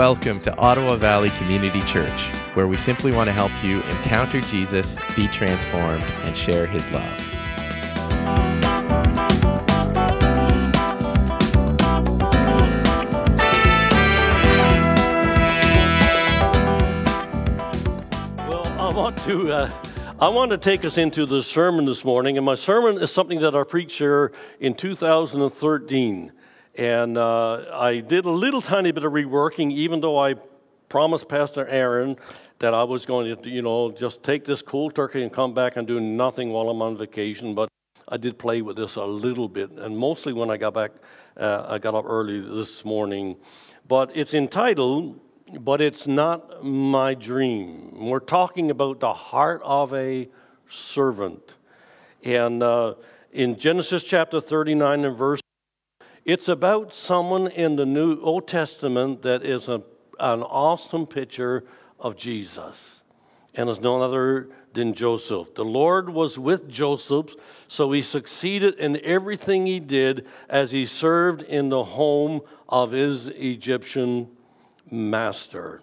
Welcome to Ottawa Valley Community Church, where we simply want to help you encounter Jesus, be transformed, and share his love. Well, I want to uh, I want to take us into the sermon this morning, and my sermon is something that I preached here in 2013, and uh, I did a little tiny bit of reworking, even though I promised Pastor Aaron that I was going to, you know, just take this cold turkey and come back and do nothing while I'm on vacation, but I did play with this a little bit, and mostly when I got back, uh, I got up early this morning. But it's entitled, But It's Not My Dream. We're talking about the heart of a servant. And uh, in Genesis chapter 39 and verse, it's about someone in the New Old Testament that is a, an awesome picture of Jesus. And is none other than Joseph. The Lord was with Joseph, so he succeeded in everything he did as he served in the home of his Egyptian master.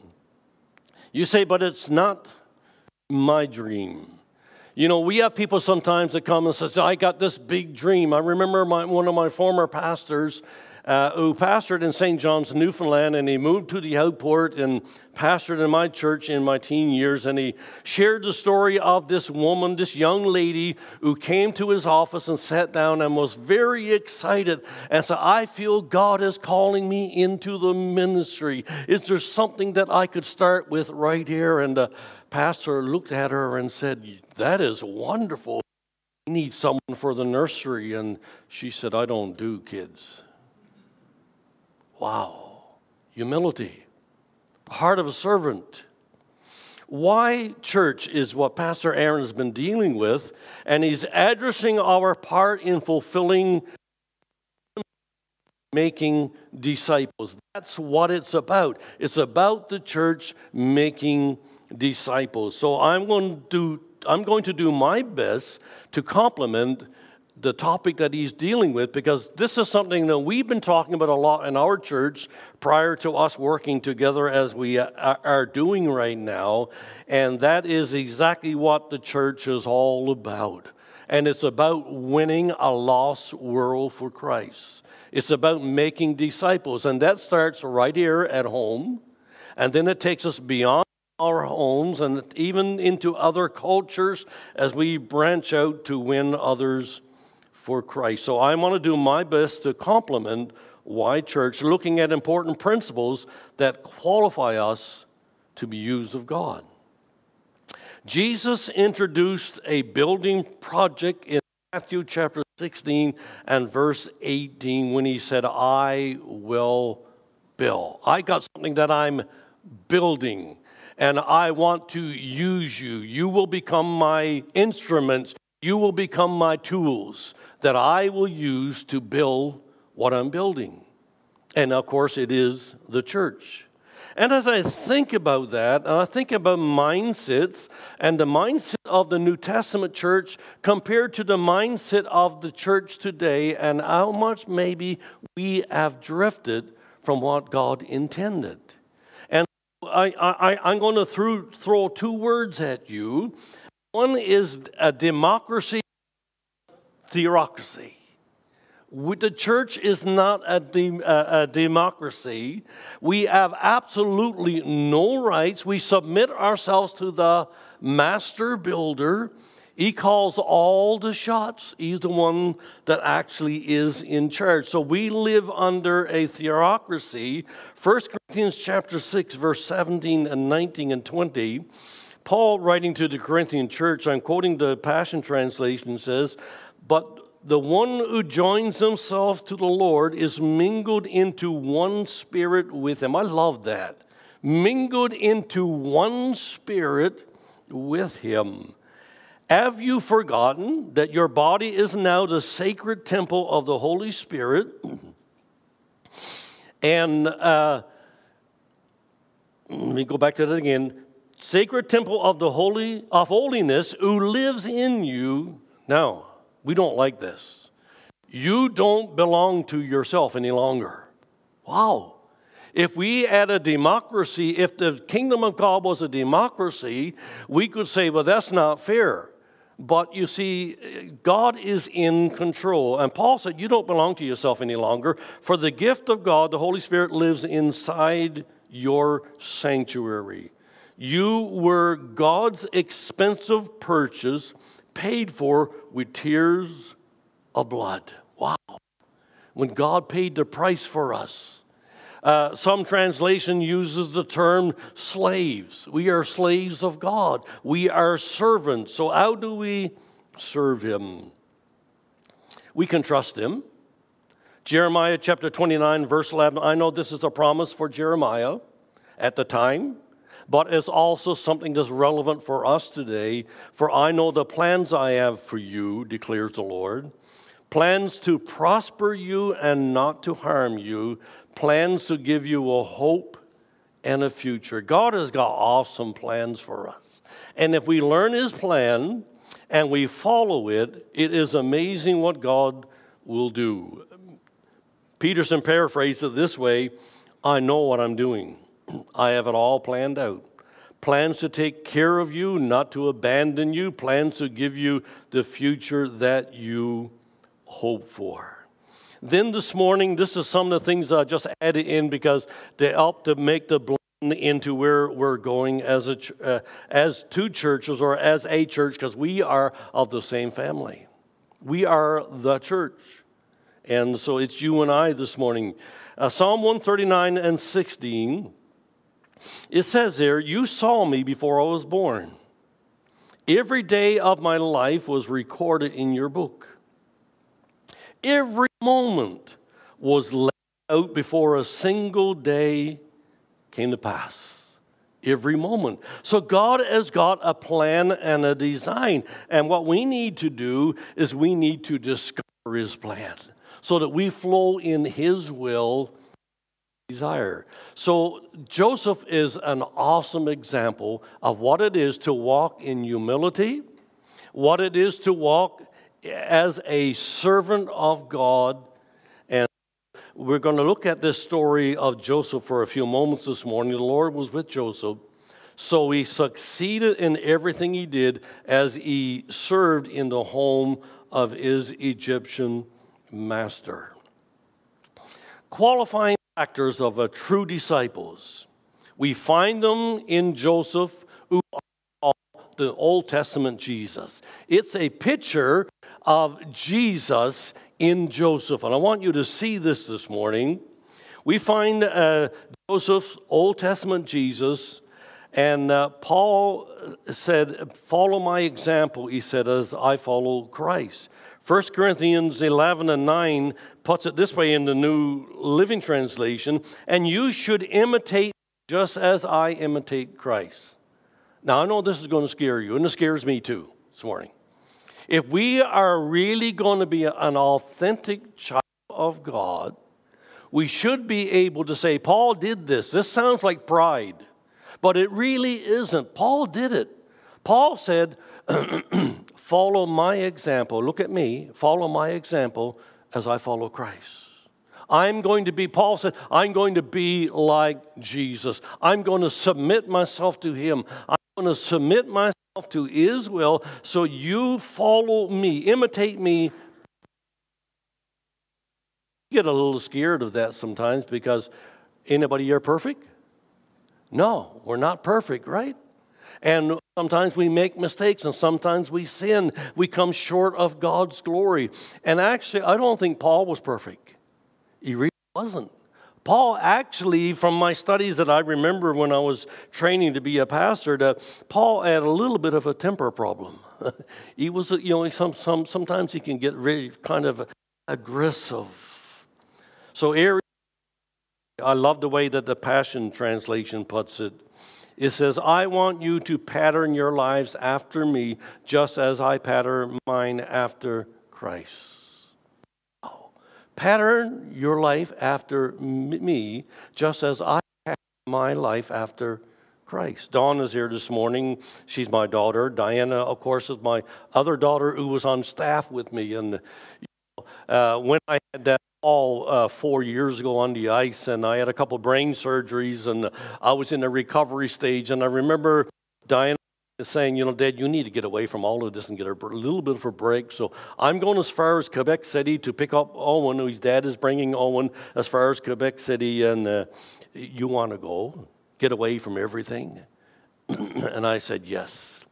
You say, but it's not my dream. You know, we have people sometimes that come and say, I got this big dream. I remember my, one of my former pastors uh, who pastored in St. John's, Newfoundland, and he moved to the outport and pastored in my church in my teen years. And he shared the story of this woman, this young lady, who came to his office and sat down and was very excited and said, I feel God is calling me into the ministry. Is there something that I could start with right here? And the pastor looked at her and said, That is wonderful. We need someone for the nursery. And she said, I don't do kids. Wow. Humility. Heart of a servant. Why church is what Pastor Aaron has been dealing with, and he's addressing our part in fulfilling making disciples. That's what it's about. It's about the church making disciples. So I'm going to do, I'm going to do my best to complement the topic that he's dealing with because this is something that we've been talking about a lot in our church prior to us working together as we are doing right now. And that is exactly what the church is all about. And it's about winning a lost world for Christ. It's about making disciples. And that starts right here at home. And then it takes us beyond our homes and even into other cultures as we branch out to win others for Christ. So I want to do my best to complement Why Church, looking at important principles that qualify us to be used of God. Jesus introduced a building project in Matthew chapter 16 and verse 18 when he said, I will build. I got something that I'm building and I want to use you. You will become my instruments. You will become my tools that I will use to build what I'm building. And of course, it is the church. And as I think about that, and I think about mindsets and the mindset of the New Testament church compared to the mindset of the church today, and how much maybe we have drifted from what God intended. I, I, I'm going to throw, throw two words at you. One is a democracy theocracy. The church is not a, de- a, democracy. We have absolutely no rights. We submit ourselves to the master builder. He calls all the shots. He's the one that actually is in charge. So we live under a theocracy. 1 Corinthians chapter 6, verse 17 and 19 and 20. Paul, writing to the Corinthian church, I'm quoting the Passion Translation, says, but the one who joins himself to the Lord is mingled into one spirit with him. I love that. Mingled into one spirit with him. Have you forgotten that your body is now the sacred temple of the Holy Spirit? And uh, let me go back to that again. Sacred temple of the holy of holiness who lives in you. Now, we don't like this. You don't belong to yourself any longer. Wow. If we had a democracy, if the kingdom of God was a democracy, we could say, well, that's not fair. But you see, God is in control. And Paul said, You don't belong to yourself any longer, for the gift of God, the Holy Spirit, lives inside your sanctuary. You were God's expensive purchase, paid for with tears of blood. Wow. When God paid the price for us. Uh, some translation uses the term slaves. We are slaves of God. We are servants. So, how do we serve Him? We can trust Him. Jeremiah chapter 29, verse 11. I know this is a promise for Jeremiah at the time, but it's also something that's relevant for us today. For I know the plans I have for you, declares the Lord plans to prosper you and not to harm you, plans to give you a hope and a future. God has got awesome plans for us. And if we learn His plan and we follow it, it is amazing what God will do. Peterson paraphrased it this way I know what I'm doing, I have it all planned out. Plans to take care of you, not to abandon you, plans to give you the future that you hope for. Then this morning, this is some of the things I just added in because they help to make the blend into where we're going as a uh, as two churches or as a church because we are of the same family. We are the church, and so it's you and I this morning. Uh, Psalm 139 and 16. It says there, "You saw me before I was born. Every day of my life was recorded in your book." Every moment was laid out before a single day came to pass. Every moment. So God has got a plan and a design. And what we need to do is we need to discover His plan so that we flow in His will desire. So Joseph is an awesome example of what it is to walk in humility, what it is to walk as a servant of God. And we're going to look at this story of Joseph for a few moments this morning. The Lord was with Joseph. So he succeeded in everything he did as he served in the home of his Egyptian master. Qualifying factors of a true disciples. We find them in Joseph, who the Old Testament Jesus. It's a picture of Jesus in Joseph. And I want you to see this this morning. We find uh, Joseph's Old Testament Jesus, and uh, Paul said, Follow my example, he said, as I follow Christ. 1 Corinthians 11 and 9 puts it this way in the New Living Translation, and you should imitate just as I imitate Christ. Now, I know this is going to scare you, and it scares me too this morning. If we are really going to be an authentic child of God, we should be able to say, Paul did this. This sounds like pride, but it really isn't. Paul did it. Paul said, Follow my example. Look at me. Follow my example as I follow Christ. I'm going to be, Paul said, I'm going to be like Jesus. I'm going to submit myself to him. Going to submit myself to his will, so you follow me, imitate me. get a little scared of that sometimes because anybody here perfect? No, we're not perfect, right? And sometimes we make mistakes and sometimes we sin. We come short of God's glory. And actually, I don't think Paul was perfect. He really wasn't. Paul actually, from my studies that I remember when I was training to be a pastor, to, Paul had a little bit of a temper problem. he was, you know, some, some, sometimes he can get really kind of aggressive. So, I love the way that the Passion Translation puts it. It says, I want you to pattern your lives after me, just as I pattern mine after Christ. Pattern your life after me, just as I pattern my life after Christ. Dawn is here this morning. She's my daughter. Diana, of course, is my other daughter who was on staff with me. And uh, when I had that all uh, four years ago on the ice, and I had a couple brain surgeries, and I was in the recovery stage. And I remember Diana saying, you know, Dad, you need to get away from all of this and get a little bit of a break. So I'm going as far as Quebec City to pick up Owen, whose dad is bringing Owen as far as Quebec City, and uh, you want to go, get away from everything. and I said, yes.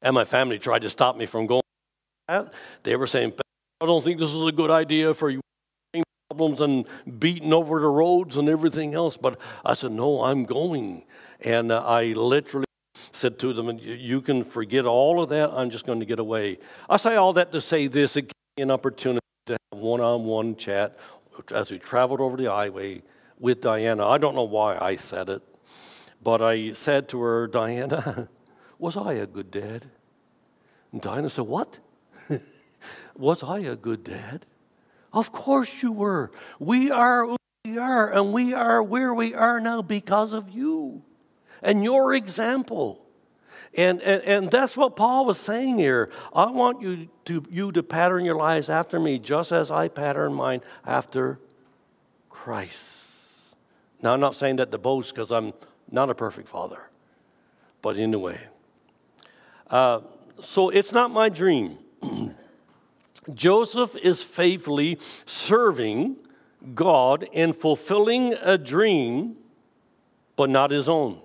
And my family tried to stop me from going. They were saying, I don't think this is a good idea for you problems and beating over the roads and everything else. But I said, no, I'm going. And uh, I literally said to them, You can forget all of that. I'm just going to get away. I say all that to say this it an opportunity to have one on one chat as we traveled over the highway with Diana. I don't know why I said it, but I said to her, Diana, was I a good dad? And Diana said, What? Was I a good dad? Of course you were. We are who we are, and we are where we are now because of you and your example. And, and, and that's what Paul was saying here. I want you to, you to pattern your lives after me, just as I pattern mine after Christ. Now, I'm not saying that to boast because I'm not a perfect father, but anyway. Uh, so it's not my dream. Joseph is faithfully serving God and fulfilling a dream, but not his own.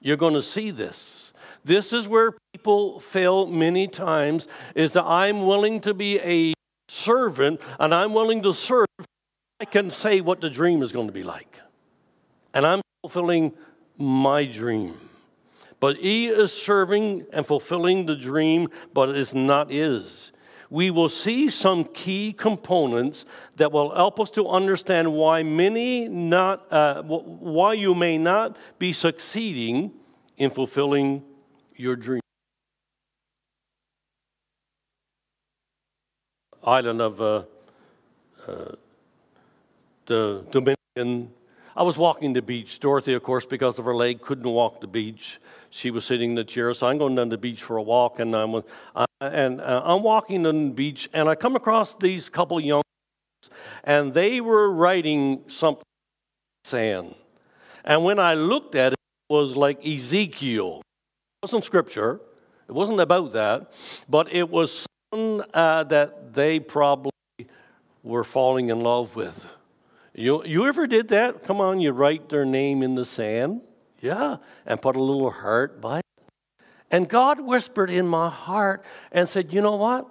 You're going to see this. This is where people fail many times is that I'm willing to be a servant and I'm willing to serve. I can say what the dream is going to be like. And I'm fulfilling my dream. But he is serving and fulfilling the dream, but it is not his we will see some key components that will help us to understand why many not, uh, why you may not be succeeding in fulfilling your dream. Island of uh, uh, the Dominican I was walking the beach. Dorothy, of course, because of her leg, couldn't walk the beach. She was sitting in the chair, so I'm going down the beach for a walk, and I'm, uh, and uh, I'm walking on the beach, and I come across these couple young, and they were writing something sand. And when I looked at it, it was like Ezekiel. It wasn't scripture. It wasn't about that, but it was something uh, that they probably were falling in love with. You, you ever did that? Come on, you write their name in the sand. Yeah, and put a little heart by it. And God whispered in my heart and said, You know what?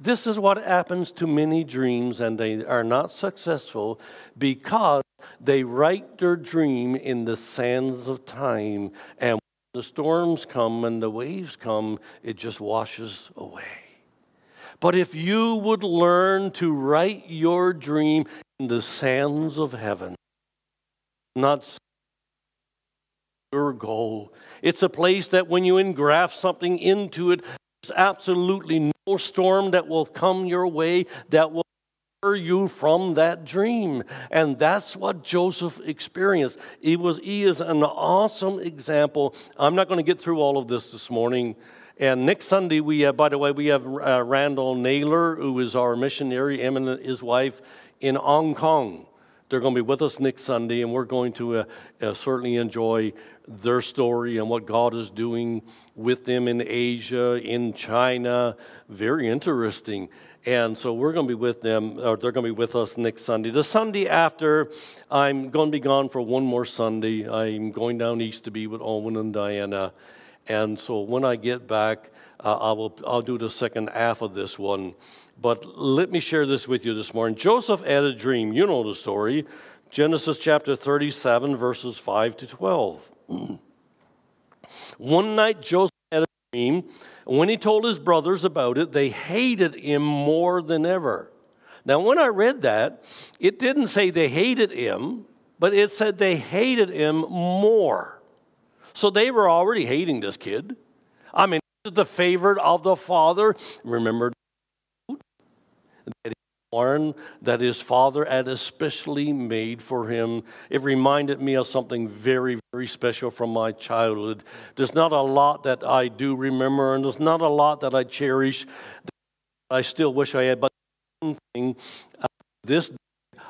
This is what happens to many dreams, and they are not successful because they write their dream in the sands of time. And the storms come and the waves come, it just washes away. But if you would learn to write your dream in the sands of heaven, not your goal. It's a place that when you engraft something into it, there's absolutely no storm that will come your way that will you from that dream and that's what joseph experienced he was he is an awesome example i'm not going to get through all of this this morning and next Sunday, we have, by the way, we have uh, Randall Naylor, who is our missionary, him and his wife in Hong Kong. They're going to be with us next Sunday, and we're going to uh, uh, certainly enjoy their story and what God is doing with them in Asia, in China. Very interesting. And so we're going to be with them, or they're going to be with us next Sunday. The Sunday after, I'm going to be gone for one more Sunday. I'm going down east to be with Owen and Diana. And so when I get back, uh, I will, I'll do the second half of this one. But let me share this with you this morning. Joseph had a dream. You know the story. Genesis chapter 37, verses 5 to 12. One night, Joseph dream. When he told his brothers about it, they hated him more than ever. Now, when I read that, it didn't say they hated him, but it said they hated him more. So they were already hating this kid. I mean, the favorite of the father. Remember that that his father had especially made for him. It reminded me of something very, very special from my childhood. There's not a lot that I do remember, and there's not a lot that I cherish. That I still wish I had, but one thing uh, this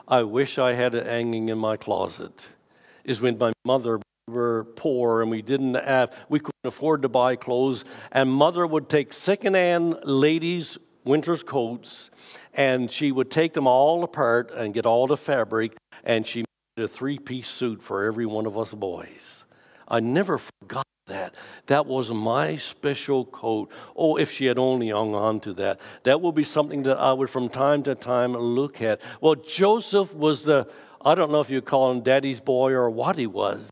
I wish I had it hanging in my closet is when my mother we were poor and we didn't have we couldn't afford to buy clothes and mother would take secondhand ladies winter's coats and she would take them all apart and get all the fabric and she made a three-piece suit for every one of us boys. I never forgot that. That was my special coat. Oh if she had only hung on to that. That will be something that i would from time to time look at. Well joseph was the i don't know if you call him daddy's boy or what he was.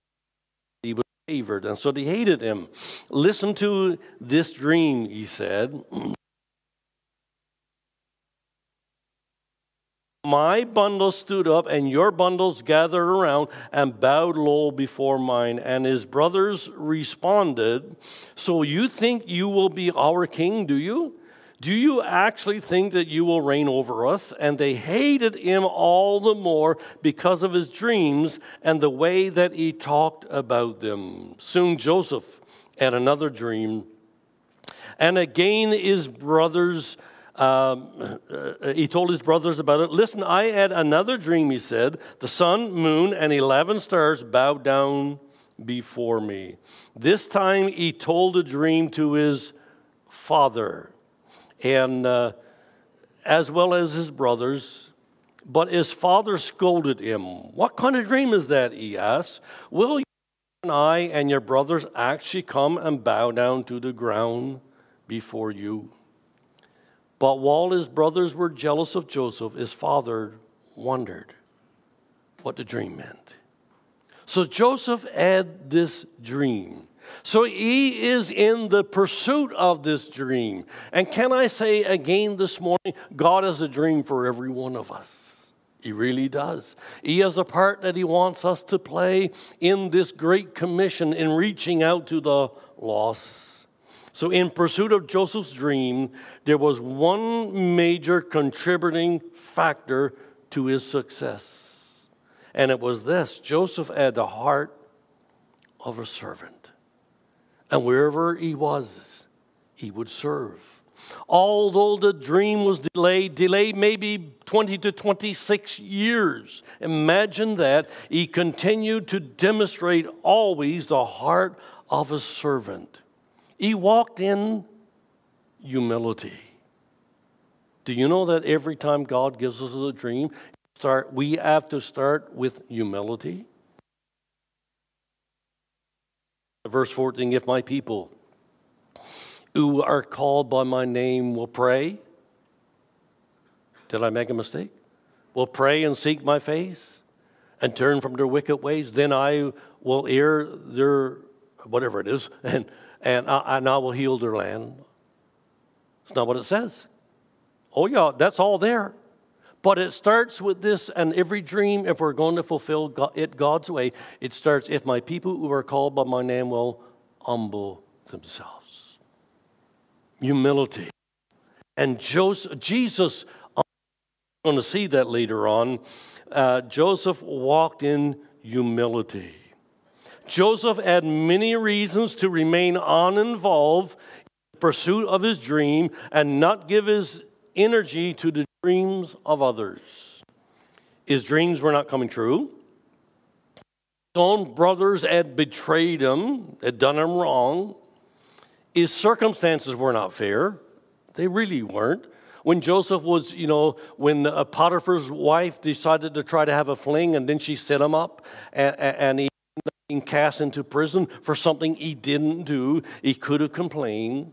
He was favored and so they hated him. Listen to this dream he said My bundle stood up, and your bundles gathered around and bowed low before mine. And his brothers responded, So you think you will be our king, do you? Do you actually think that you will reign over us? And they hated him all the more because of his dreams and the way that he talked about them. Soon Joseph had another dream. And again, his brothers um, uh, he told his brothers about it. Listen, I had another dream, he said. The sun, moon, and 11 stars bowed down before me. This time he told a dream to his father, and uh, as well as his brothers. But his father scolded him. What kind of dream is that? He asked. Will you and I and your brothers actually come and bow down to the ground before you? But while his brothers were jealous of Joseph, his father wondered what the dream meant. So Joseph had this dream. So he is in the pursuit of this dream. And can I say again this morning, God has a dream for every one of us. He really does. He has a part that he wants us to play in this great commission in reaching out to the lost. So, in pursuit of Joseph's dream, there was one major contributing factor to his success. And it was this Joseph had the heart of a servant. And wherever he was, he would serve. Although the dream was delayed, delayed maybe 20 to 26 years. Imagine that. He continued to demonstrate always the heart of a servant. He walked in humility. Do you know that every time God gives us a dream, start we have to start with humility? Verse 14, if my people who are called by my name will pray. Did I make a mistake? Will pray and seek my face and turn from their wicked ways, then I will hear their whatever it is and and I, and I will heal their land. It's not what it says. Oh, yeah, that's all there. But it starts with this, and every dream, if we're going to fulfill it God's way, it starts if my people who are called by my name will humble themselves. Humility. And Joseph, Jesus, I'm going to see that later on. Uh, Joseph walked in humility. Joseph had many reasons to remain uninvolved in pursuit of his dream and not give his energy to the dreams of others. His dreams were not coming true. His own brothers had betrayed him, had done him wrong. His circumstances were not fair. They really weren't. When Joseph was, you know, when uh, Potiphar's wife decided to try to have a fling and then she set him up and, and he cast into prison for something he didn't do. He could have complained.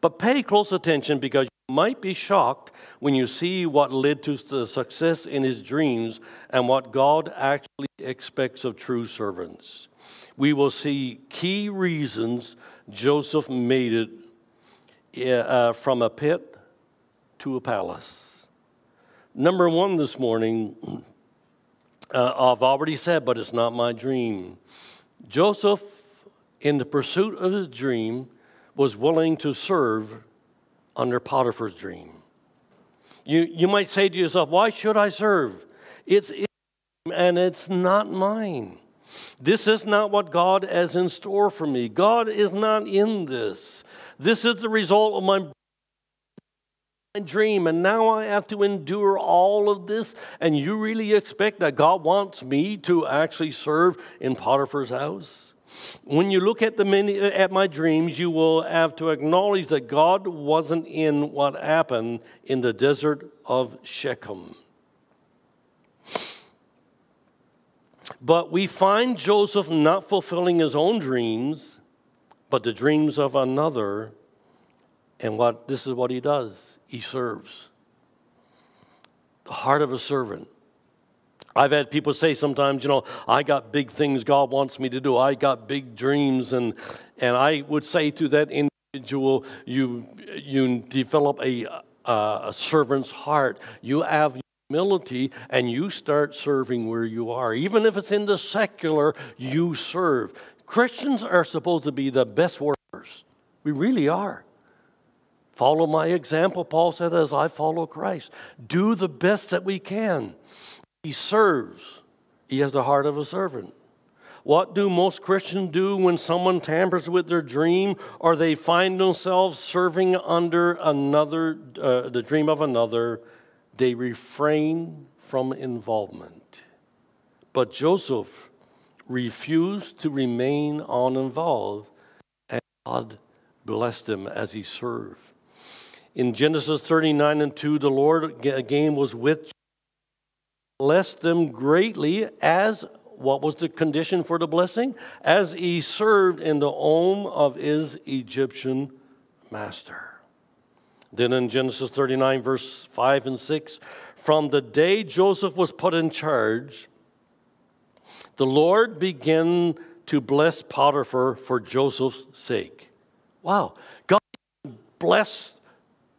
But pay close attention because you might be shocked when you see what led to the success in his dreams and what God actually expects of true servants. We will see key reasons Joseph made it uh, from a pit to a palace. Number one this morning, uh, I've already said, but it's not my dream. Joseph, in the pursuit of his dream, was willing to serve under Potiphar's dream. You, you might say to yourself, Why should I serve? It's and it's not mine. This is not what God has in store for me. God is not in this. This is the result of my my dream and now I have to endure all of this. And you really expect that God wants me to actually serve in Potiphar's house? When you look at the many, at my dreams, you will have to acknowledge that God wasn't in what happened in the desert of Shechem. But we find Joseph not fulfilling his own dreams, but the dreams of another. And what this is what he does. He serves. The heart of a servant. I've had people say sometimes, you know, I got big things God wants me to do. I got big dreams. And, and I would say to that individual, you, you develop a, a servant's heart. You have humility and you start serving where you are. Even if it's in the secular, you serve. Christians are supposed to be the best workers. We really are. Follow my example, Paul said, as I follow Christ. Do the best that we can. He serves, he has the heart of a servant. What do most Christians do when someone tampers with their dream or they find themselves serving under another, uh, the dream of another? They refrain from involvement. But Joseph refused to remain uninvolved, and God blessed him as he served. In Genesis 39 and 2, the Lord again was with blessed them greatly as what was the condition for the blessing? As he served in the home of his Egyptian master. Then in Genesis 39, verse 5 and 6, from the day Joseph was put in charge, the Lord began to bless Potiphar for Joseph's sake. Wow. God blessed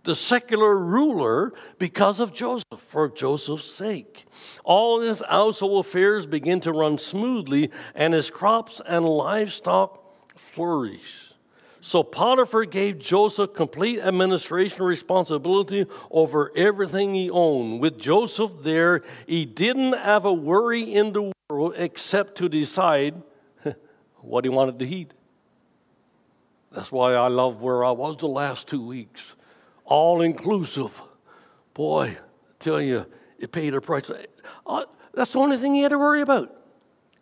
the secular ruler because of Joseph, for Joseph's sake. All his household affairs begin to run smoothly, and his crops and livestock flourish. So Potiphar gave Joseph complete administration responsibility over everything he owned. With Joseph there, he didn't have a worry in the world except to decide what he wanted to eat. That's why I love where I was the last two weeks all inclusive. Boy, I tell you, it paid a price. Uh, that's the only thing he had to worry about.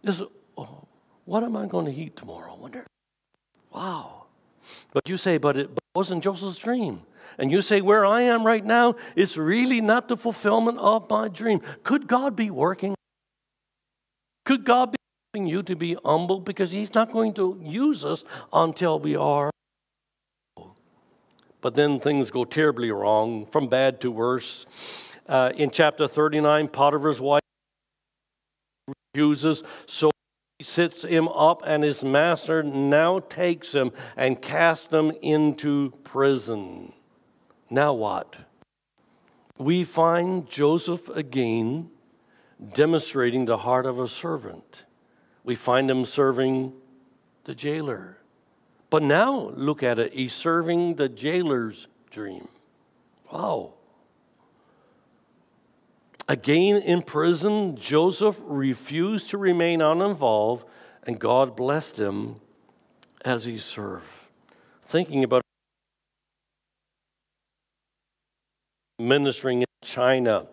Is oh, what am I going to eat tomorrow? I wonder. Wow. But you say, but it wasn't Joseph's dream. And you say, where I am right now is really not the fulfillment of my dream. Could God be working? Could God be helping you to be humble? Because He's not going to use us until we are but then things go terribly wrong, from bad to worse. Uh, in chapter 39, Potiphar's wife refuses, so he sits him up, and his master now takes him and casts him into prison. Now what? We find Joseph again demonstrating the heart of a servant. We find him serving the jailer. But now look at it. He's serving the jailer's dream. Wow. Again in prison, Joseph refused to remain uninvolved, and God blessed him as he served. Thinking about ministering in China.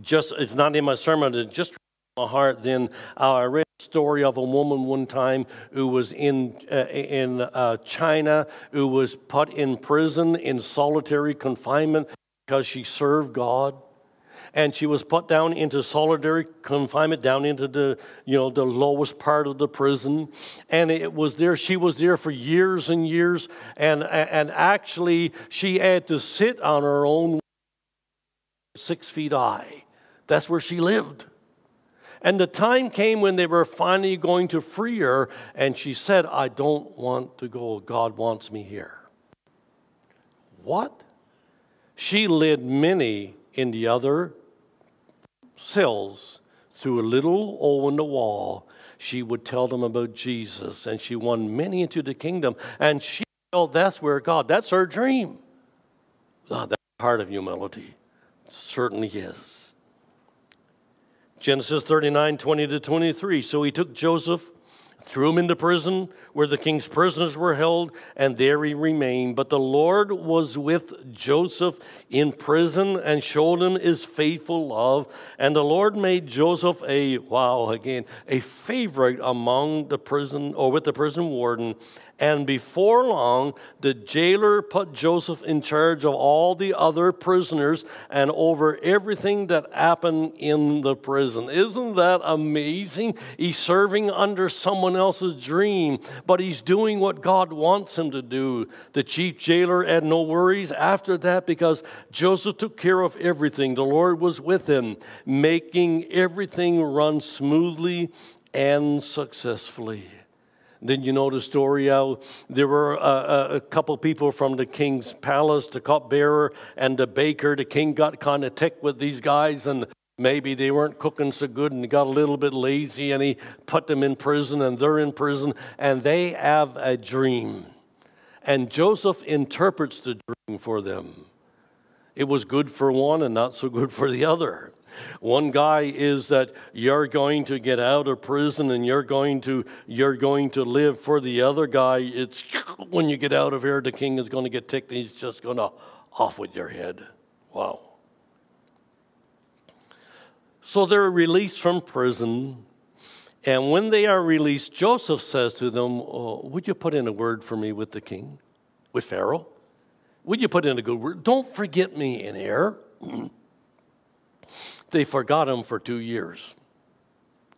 Just it's not in my sermon, it just my heart. Then I read story of a woman one time who was in, uh, in uh, China, who was put in prison in solitary confinement because she served God. And she was put down into solitary confinement, down into the, you know, the lowest part of the prison. And it was there, she was there for years and years. And, and actually, she had to sit on her own six feet high. That's where she lived. And the time came when they were finally going to free her, and she said, I don't want to go. God wants me here. What? She led many in the other cells through a little hole in the wall. She would tell them about Jesus, and she won many into the kingdom. And she felt that's where God, that's her dream. Oh, that's part of humility. It certainly is. Genesis 39, 20 to 23. So he took Joseph, threw him into prison where the king's prisoners were held, and there he remained. But the Lord was with Joseph in prison and showed him his faithful love. And the Lord made Joseph a, wow, again, a favorite among the prison or with the prison warden. And before long, the jailer put Joseph in charge of all the other prisoners and over everything that happened in the prison. Isn't that amazing? He's serving under someone else's dream, but he's doing what God wants him to do. The chief jailer had no worries after that because Joseph took care of everything. The Lord was with him, making everything run smoothly and successfully. Then you know the story how there were a, a, couple people from the king's palace, the cupbearer and the baker. The king got kind of ticked with these guys, and maybe they weren't cooking so good, and got a little bit lazy, and he put them in prison, and they're in prison, and they have a dream. And Joseph interprets the dream for them. It was good for one and not so good for the other. One guy is that you're going to get out of prison and you're going to you're going to live. For the other guy, it's when you get out of here, the king is going to get ticked and he's just going to off with your head. Wow. So they're released from prison. And when they are released, Joseph says to them, oh, Would you put in a word for me with the king, with Pharaoh? Would you put in a good word? Don't forget me in here. they forgot him for two years.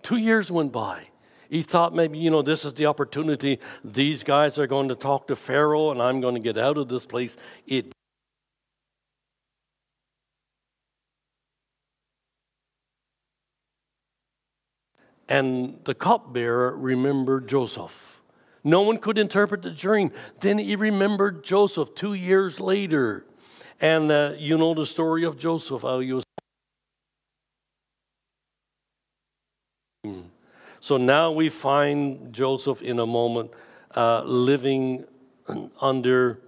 Two years went by. He thought maybe, you know, this is the opportunity. These guys are going to talk to Pharaoh and I'm going to get out of this place. It And the cupbearer remembered Joseph. No one could interpret the dream. Then he remembered Joseph two years later. And uh, you know the story of Joseph, how he was So now we find Joseph in a moment uh, living under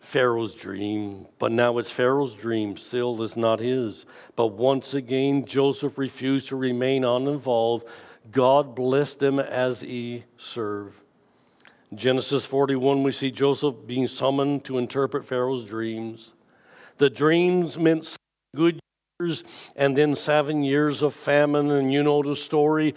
Pharaoh's dream, but now it's Pharaoh's dream, still is not his. But once again, Joseph refused to remain uninvolved. God blessed him as he served. Genesis 41, we see Joseph being summoned to interpret Pharaoh's dreams. The dreams meant good years and then seven years of famine, and you know the story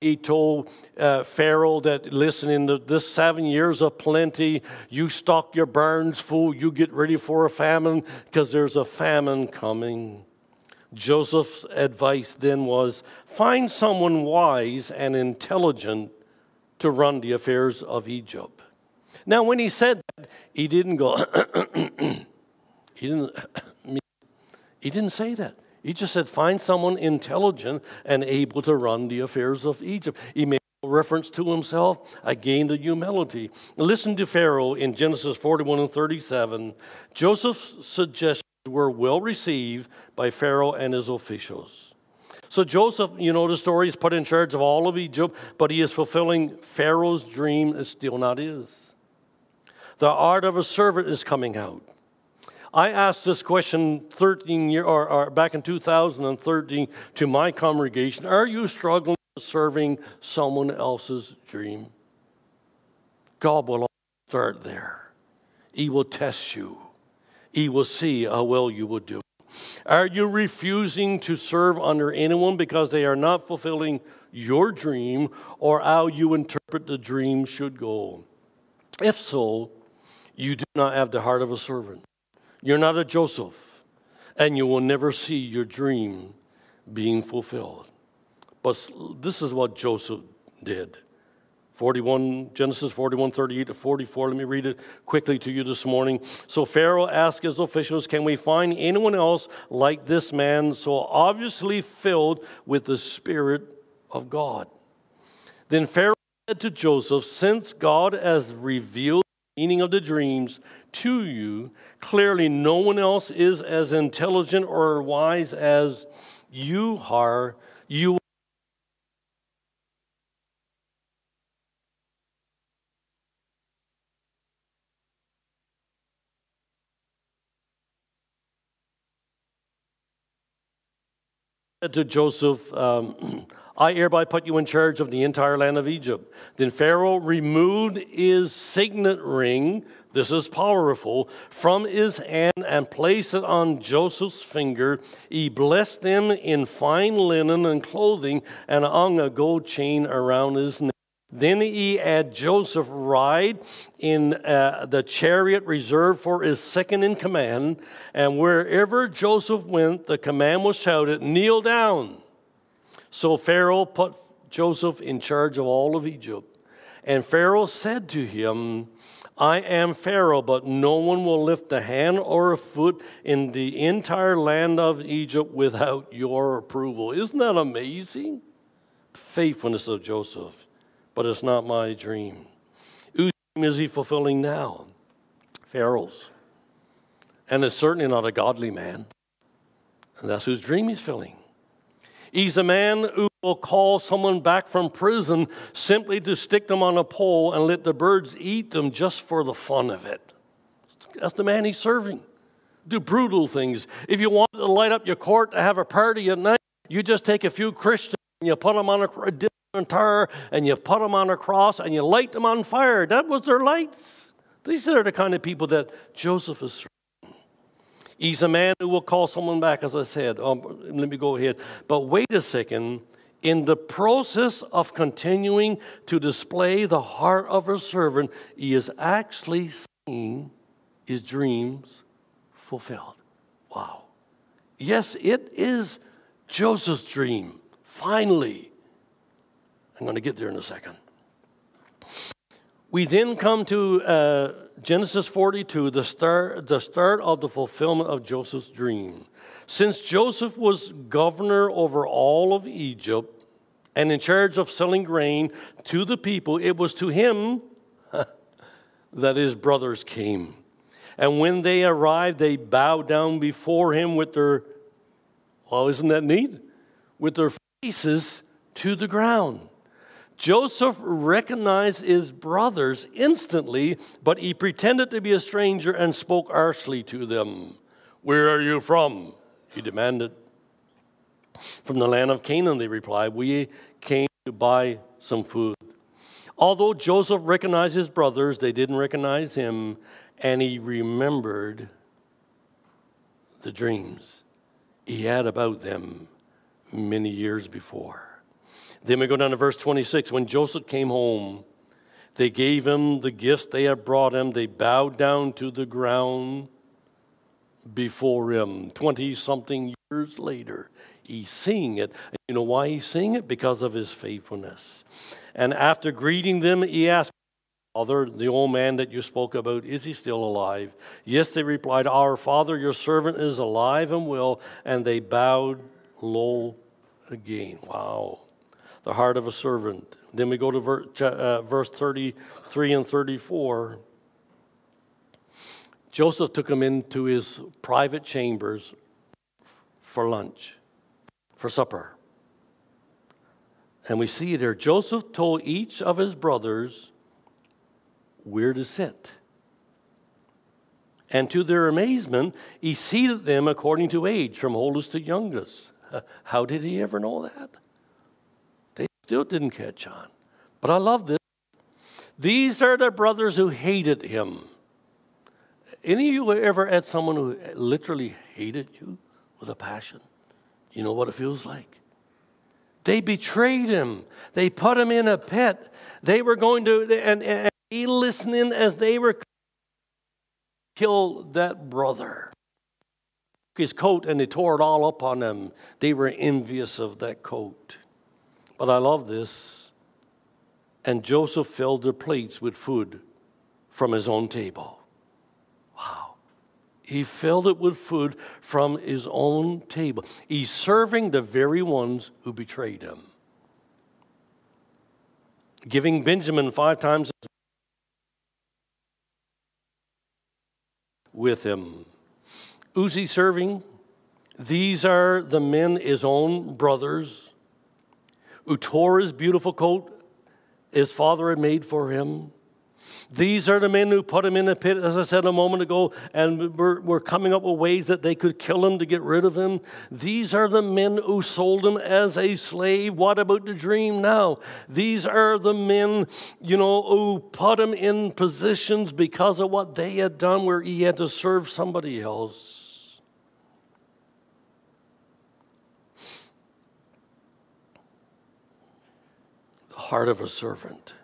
he told uh, Pharaoh that, listen, in the, this seven years of plenty, you stock your barns full, you get ready for a famine because there's a famine coming. Joseph's advice then was find someone wise and intelligent to run the affairs of Egypt. Now, when he said that, he didn't go, he didn't, he didn't say that. He just said, find someone intelligent and able to run the affairs of Egypt. He made reference to himself, again, the humility. Listen to Pharaoh in Genesis 41 and 37. Joseph's suggestions were well received by Pharaoh and his officials. So Joseph, you know the story, is put in charge of all of Egypt, but he is fulfilling Pharaoh's dream, is still not his. The art of a servant is coming out. I asked this question 13 year, or, or back in 2013 to my congregation Are you struggling with serving someone else's dream? God will start there. He will test you, He will see how well you will do. Are you refusing to serve under anyone because they are not fulfilling your dream or how you interpret the dream should go? If so, you do not have the heart of a servant. You're not a Joseph, and you will never see your dream being fulfilled. But this is what Joseph did. 41 Genesis 41 38 to 44 let me read it quickly to you this morning so Pharaoh asked his officials can we find anyone else like this man so obviously filled with the spirit of God then Pharaoh said to Joseph since God has revealed the meaning of the dreams to you. Clearly, no one else is as intelligent or wise as you are. You to Joseph, um, I hereby put you in charge of the entire land of Egypt. Then Pharaoh removed his signet ring, this is powerful, from his hand and placed it on Joseph's finger. He blessed them in fine linen and clothing and hung a gold chain around his neck. Then he had Joseph ride in uh, the chariot reserved for his second in command, and wherever Joseph went, the command was shouted, Kneel down. So Pharaoh put Joseph in charge of all of Egypt. And Pharaoh said to him, I am Pharaoh, but no one will lift a hand or a foot in the entire land of Egypt without your approval. Isn't that amazing? The faithfulness of Joseph. But it's not my dream. Whose dream is he fulfilling now? Pharaoh's. And it's certainly not a godly man. And that's whose dream he's filling. He's a man who will call someone back from prison simply to stick them on a pole and let the birds eat them just for the fun of it. That's the man he's serving. Do brutal things. If you want to light up your court to have a party at night, you just take a few Christians and you put them on a different tar and you put them on a cross and you light them on fire. That was their lights. These are the kind of people that Joseph is He's a man who will call someone back, as I said. Um, let me go ahead. But wait a second. In the process of continuing to display the heart of a servant, he is actually seeing his dreams fulfilled. Wow. Yes, it is Joseph's dream. Finally. I'm going to get there in a second. We then come to uh, Genesis 42, the start, the start of the fulfillment of Joseph's dream. Since Joseph was governor over all of Egypt and in charge of selling grain to the people, it was to him that his brothers came. And when they arrived, they bowed down before him with their, well, isn't that neat? With their faces to the ground. Joseph recognized his brothers instantly, but he pretended to be a stranger and spoke harshly to them. Where are you from? He demanded. From the land of Canaan, they replied. We came to buy some food. Although Joseph recognized his brothers, they didn't recognize him, and he remembered the dreams he had about them many years before. Then we go down to verse 26. When Joseph came home, they gave him the gifts they had brought him. They bowed down to the ground before him. 20 something years later, he's seeing it. You know why he's seeing it? Because of his faithfulness. And after greeting them, he asked, Father, the old man that you spoke about, is he still alive? Yes, they replied, Our father, your servant, is alive and well. And they bowed low again. Wow the heart of a servant. Then we go to ver, uh, verse 33 and 34. Joseph took him into his private chambers for lunch, for supper. And we see there, Joseph told each of his brothers where to sit. And to their amazement, he seated them according to age, from oldest to youngest. How did he ever know that? Still didn't catch on. But I love this. These are the brothers who hated him. Any of you ever had someone who literally hated you with a passion? You know what it feels like? They betrayed him. They put him in a pit. They were going to, and, and he listening as they were kill that brother. His coat and they tore it all up on him. They were envious of that coat. But I love this. And Joseph filled their plates with food from his own table. Wow. He filled it with food from his own table. He's serving the very ones who betrayed him. Giving Benjamin five times with him. He serving? These are the men, his own brothers who tore his beautiful coat his father had made for him. These are the men who put him in a pit, as I said a moment ago, and were, were coming up with ways that they could kill him to get rid of him. These are the men who sold him as a slave. What about the dream now? These are the men, you know, who put him in positions because of what they had done where he had to serve somebody else. The heart of a servant.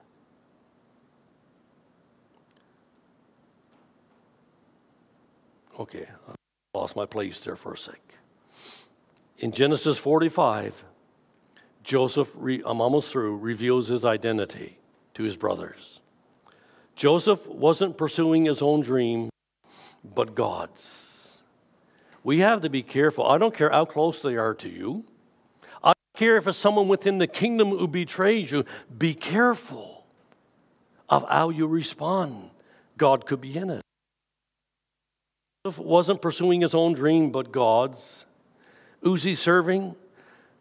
Okay, I lost my place there for a sec. In Genesis 45, Joseph, re, I'm almost through, reveals his identity to his brothers. Joseph wasn't pursuing his own dream, but God's. We have to be careful. I don't care how close they are to you. Care if it's someone within the kingdom who betrays you. Be careful of how you respond. God could be in it Joseph wasn't pursuing his own dream, but God's. He serving?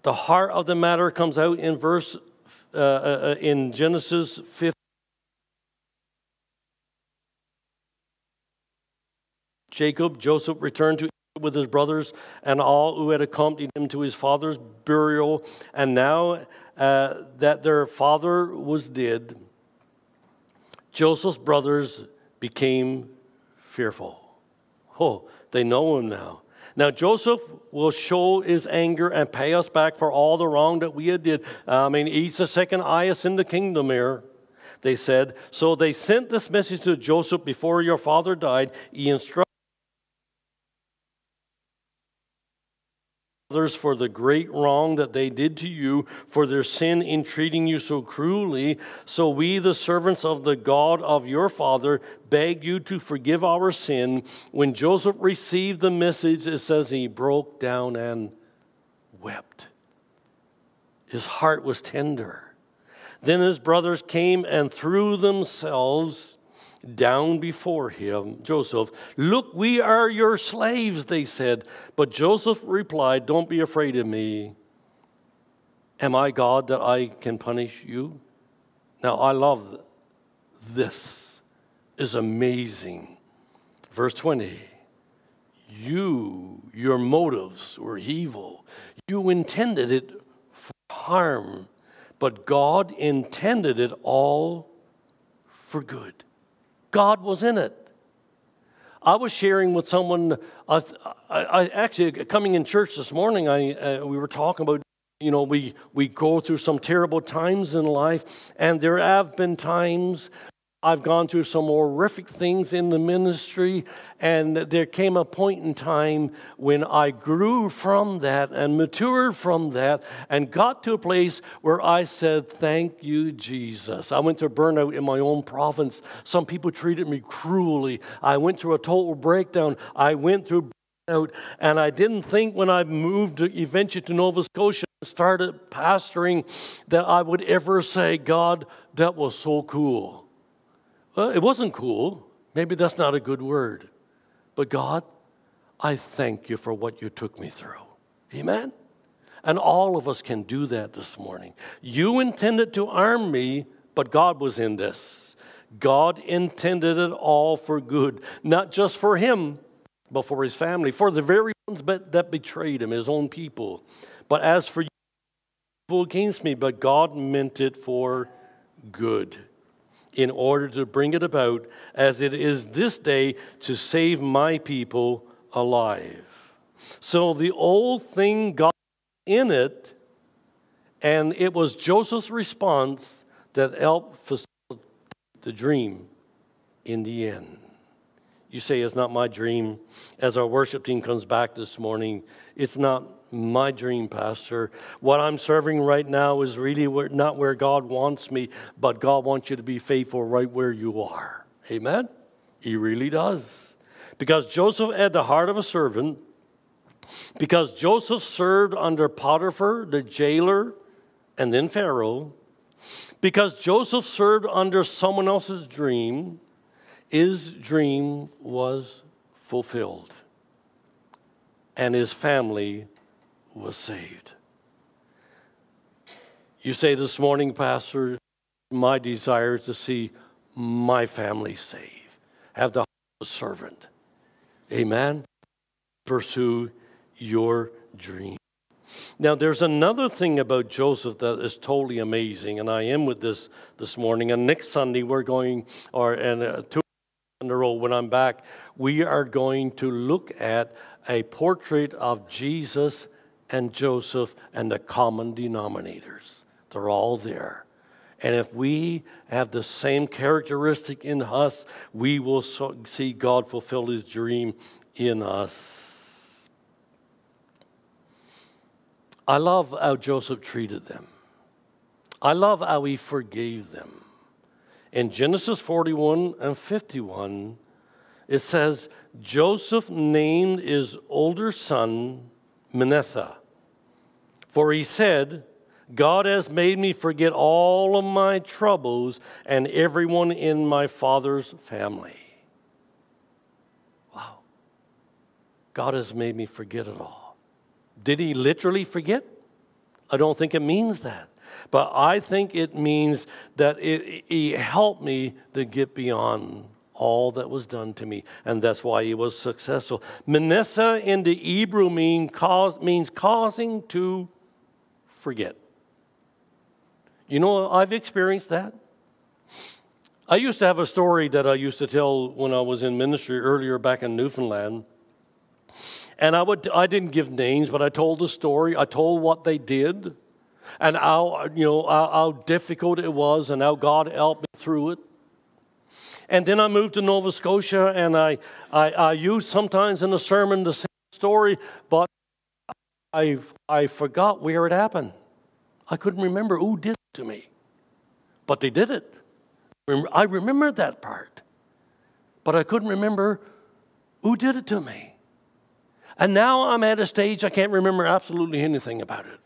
The heart of the matter comes out in verse uh, uh, in Genesis 15. Jacob, Joseph returned to with his brothers and all who had accompanied him to his father's burial. And now uh, that their father was dead, Joseph's brothers became fearful. Oh, they know him now. Now Joseph will show his anger and pay us back for all the wrong that we had did. I mean, he's the second highest in the kingdom here. They said. So they sent this message to Joseph before your father died. He instructed others for the great wrong that they did to you, for their sin in treating you so cruelly. So we, the servants of the God of your father, beg you to forgive our sin. When Joseph received the message, it says he broke down and wept. His heart was tender. Then his brothers came and threw themselves down before him, Joseph. Look, we are your slaves, they said. But Joseph replied, Don't be afraid of me. Am I God that I can punish you? Now, I love this, is amazing. Verse 20 You, your motives were evil, you intended it for harm, but God intended it all for good. God was in it. I was sharing with someone, I, I actually, coming in church this morning, I, uh, we were talking about you know, we, we go through some terrible times in life, and there have been times I've gone through some horrific things in the ministry, and there came a point in time when I grew from that and matured from that and got to a place where I said, Thank you, Jesus. I went through burnout in my own province. Some people treated me cruelly. I went through a total breakdown. I went through burnout, and I didn't think when I moved eventually to Nova Scotia and started pastoring that I would ever say, God, that was so cool. Well, it wasn't cool. Maybe that's not a good word. But God, I thank you for what you took me through. Amen? And all of us can do that this morning. You intended to arm me, but God was in this. God intended it all for good, not just for him, but for his family, for the very ones that betrayed him, his own people. But as for you, against me, but God meant it for good in order to bring it about as it is this day to save my people alive. So the old thing got in it, and it was Joseph's response that helped facilitate the dream in the end. You say it's not my dream. As our worship team comes back this morning, it's not my dream, Pastor. What I'm serving right now is really where, not where God wants me, but God wants you to be faithful right where you are. Amen? He really does. Because Joseph had the heart of a servant, because Joseph served under Potiphar, the jailer, and then Pharaoh, because Joseph served under someone else's dream, his dream was fulfilled. And his family was saved. You say this morning, Pastor, my desire is to see my family saved. Have the heart of a servant. Amen. Pursue your dream. Now, there's another thing about Joseph that is totally amazing, and I am with this this morning. And next Sunday, we're going, or and uh, two in a row when I'm back, we are going to look at a portrait of Jesus and Joseph and the common denominators. They're all there. And if we have the same characteristic in us, we will so see God fulfill his dream in us. I love how Joseph treated them. I love how he forgave them. In Genesis 41 and 51, it says, Joseph named his older son Manasseh, for he said, God has made me forget all of my troubles and everyone in my father's family. Wow. God has made me forget it all. Did he literally forget? I don't think it means that. But I think it means that it, he helped me to get beyond all that was done to me. And that's why he was successful. Manasseh in the Hebrew mean cause, means causing to forget. You know, I've experienced that. I used to have a story that I used to tell when I was in ministry earlier back in Newfoundland. And I, would, I didn't give names, but I told the story. I told what they did and how, you know, how, how difficult it was and how God helped me through it. And then I moved to Nova Scotia and I, I, I used sometimes in a sermon the same story, but I, I forgot where it happened. I couldn't remember who did it to me, but they did it. I remembered that part, but I couldn't remember who did it to me. And now I'm at a stage I can't remember absolutely anything about it.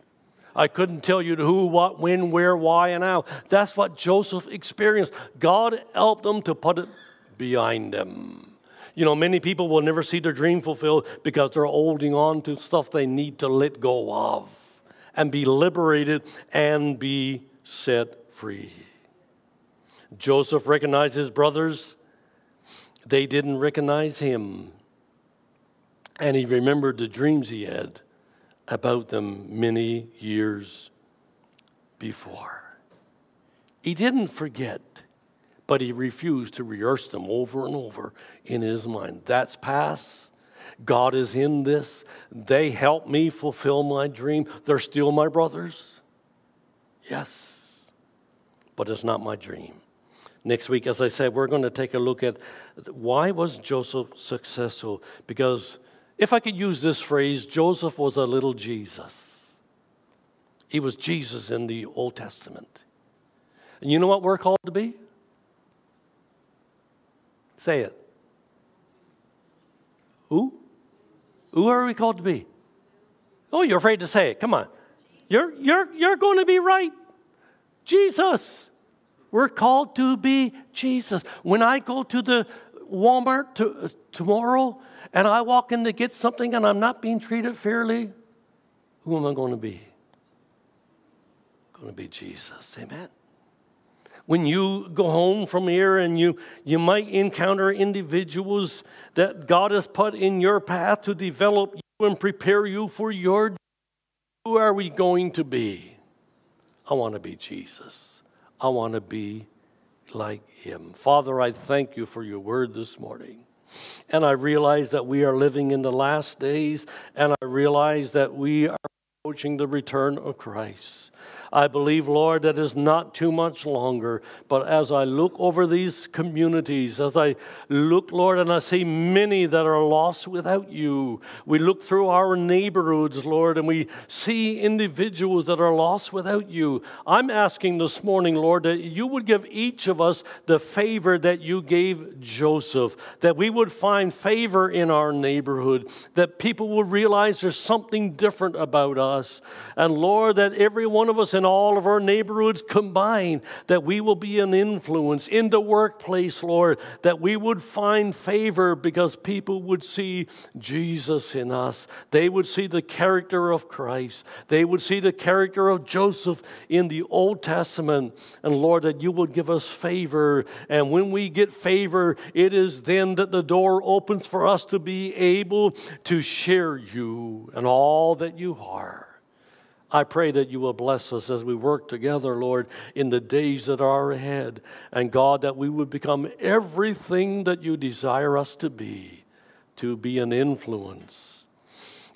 I couldn't tell you who, what, when, where, why, and how. That's what Joseph experienced. God helped him to put it behind him. You know, many people will never see their dream fulfilled because they're holding on to stuff they need to let go of and be liberated and be set free. Joseph recognized his brothers, they didn't recognize him. And he remembered the dreams he had about them many years before. He didn't forget, but he refused to rehearse them over and over in his mind. That's past. God is in this. They help me fulfill my dream. They're still my brothers. Yes, but it's not my dream. Next week, as I said, we're going to take a look at why was Joseph successful? Because if I could use this phrase, Joseph was a little Jesus. He was Jesus in the Old Testament. And you know what we're called to be? Say it. Who? Who are we called to be? Oh, you're afraid to say it. Come on. You're, you're, you're going to be right. Jesus. We're called to be Jesus. When I go to the Walmart to, tomorrow and I walk in to get something and I'm not being treated fairly, who am I going to be? Going to be Jesus. Amen. When you go home from here and you, you might encounter individuals that God has put in your path to develop you and prepare you for your who are we going to be? I want to be Jesus. I want to be like him. Father, I thank you for your word this morning. And I realize that we are living in the last days, and I realize that we are approaching the return of Christ. I believe, Lord, that is not too much longer. But as I look over these communities, as I look, Lord, and I see many that are lost without you, we look through our neighborhoods, Lord, and we see individuals that are lost without you. I'm asking this morning, Lord, that you would give each of us the favor that you gave Joseph, that we would find favor in our neighborhood, that people will realize there's something different about us. And Lord, that every one of us in all of our neighborhoods combined, that we will be an influence in the workplace, Lord, that we would find favor because people would see Jesus in us. They would see the character of Christ. They would see the character of Joseph in the Old Testament. And Lord, that you would give us favor. And when we get favor, it is then that the door opens for us to be able to share you and all that you are. I pray that you will bless us as we work together, Lord, in the days that are ahead. And God, that we would become everything that you desire us to be, to be an influence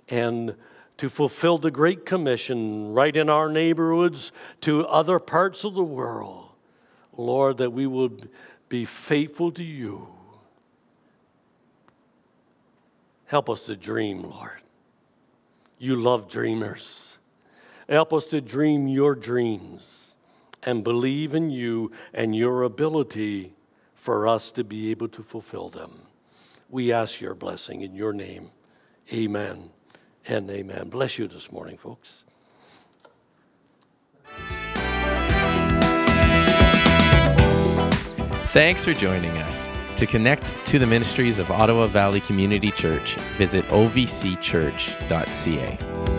and to fulfill the Great Commission right in our neighborhoods to other parts of the world. Lord, that we would be faithful to you. Help us to dream, Lord. You love dreamers. Help us to dream your dreams and believe in you and your ability for us to be able to fulfill them. We ask your blessing in your name. Amen and amen. Bless you this morning, folks. Thanks for joining us. To connect to the ministries of Ottawa Valley Community Church, visit ovcchurch.ca.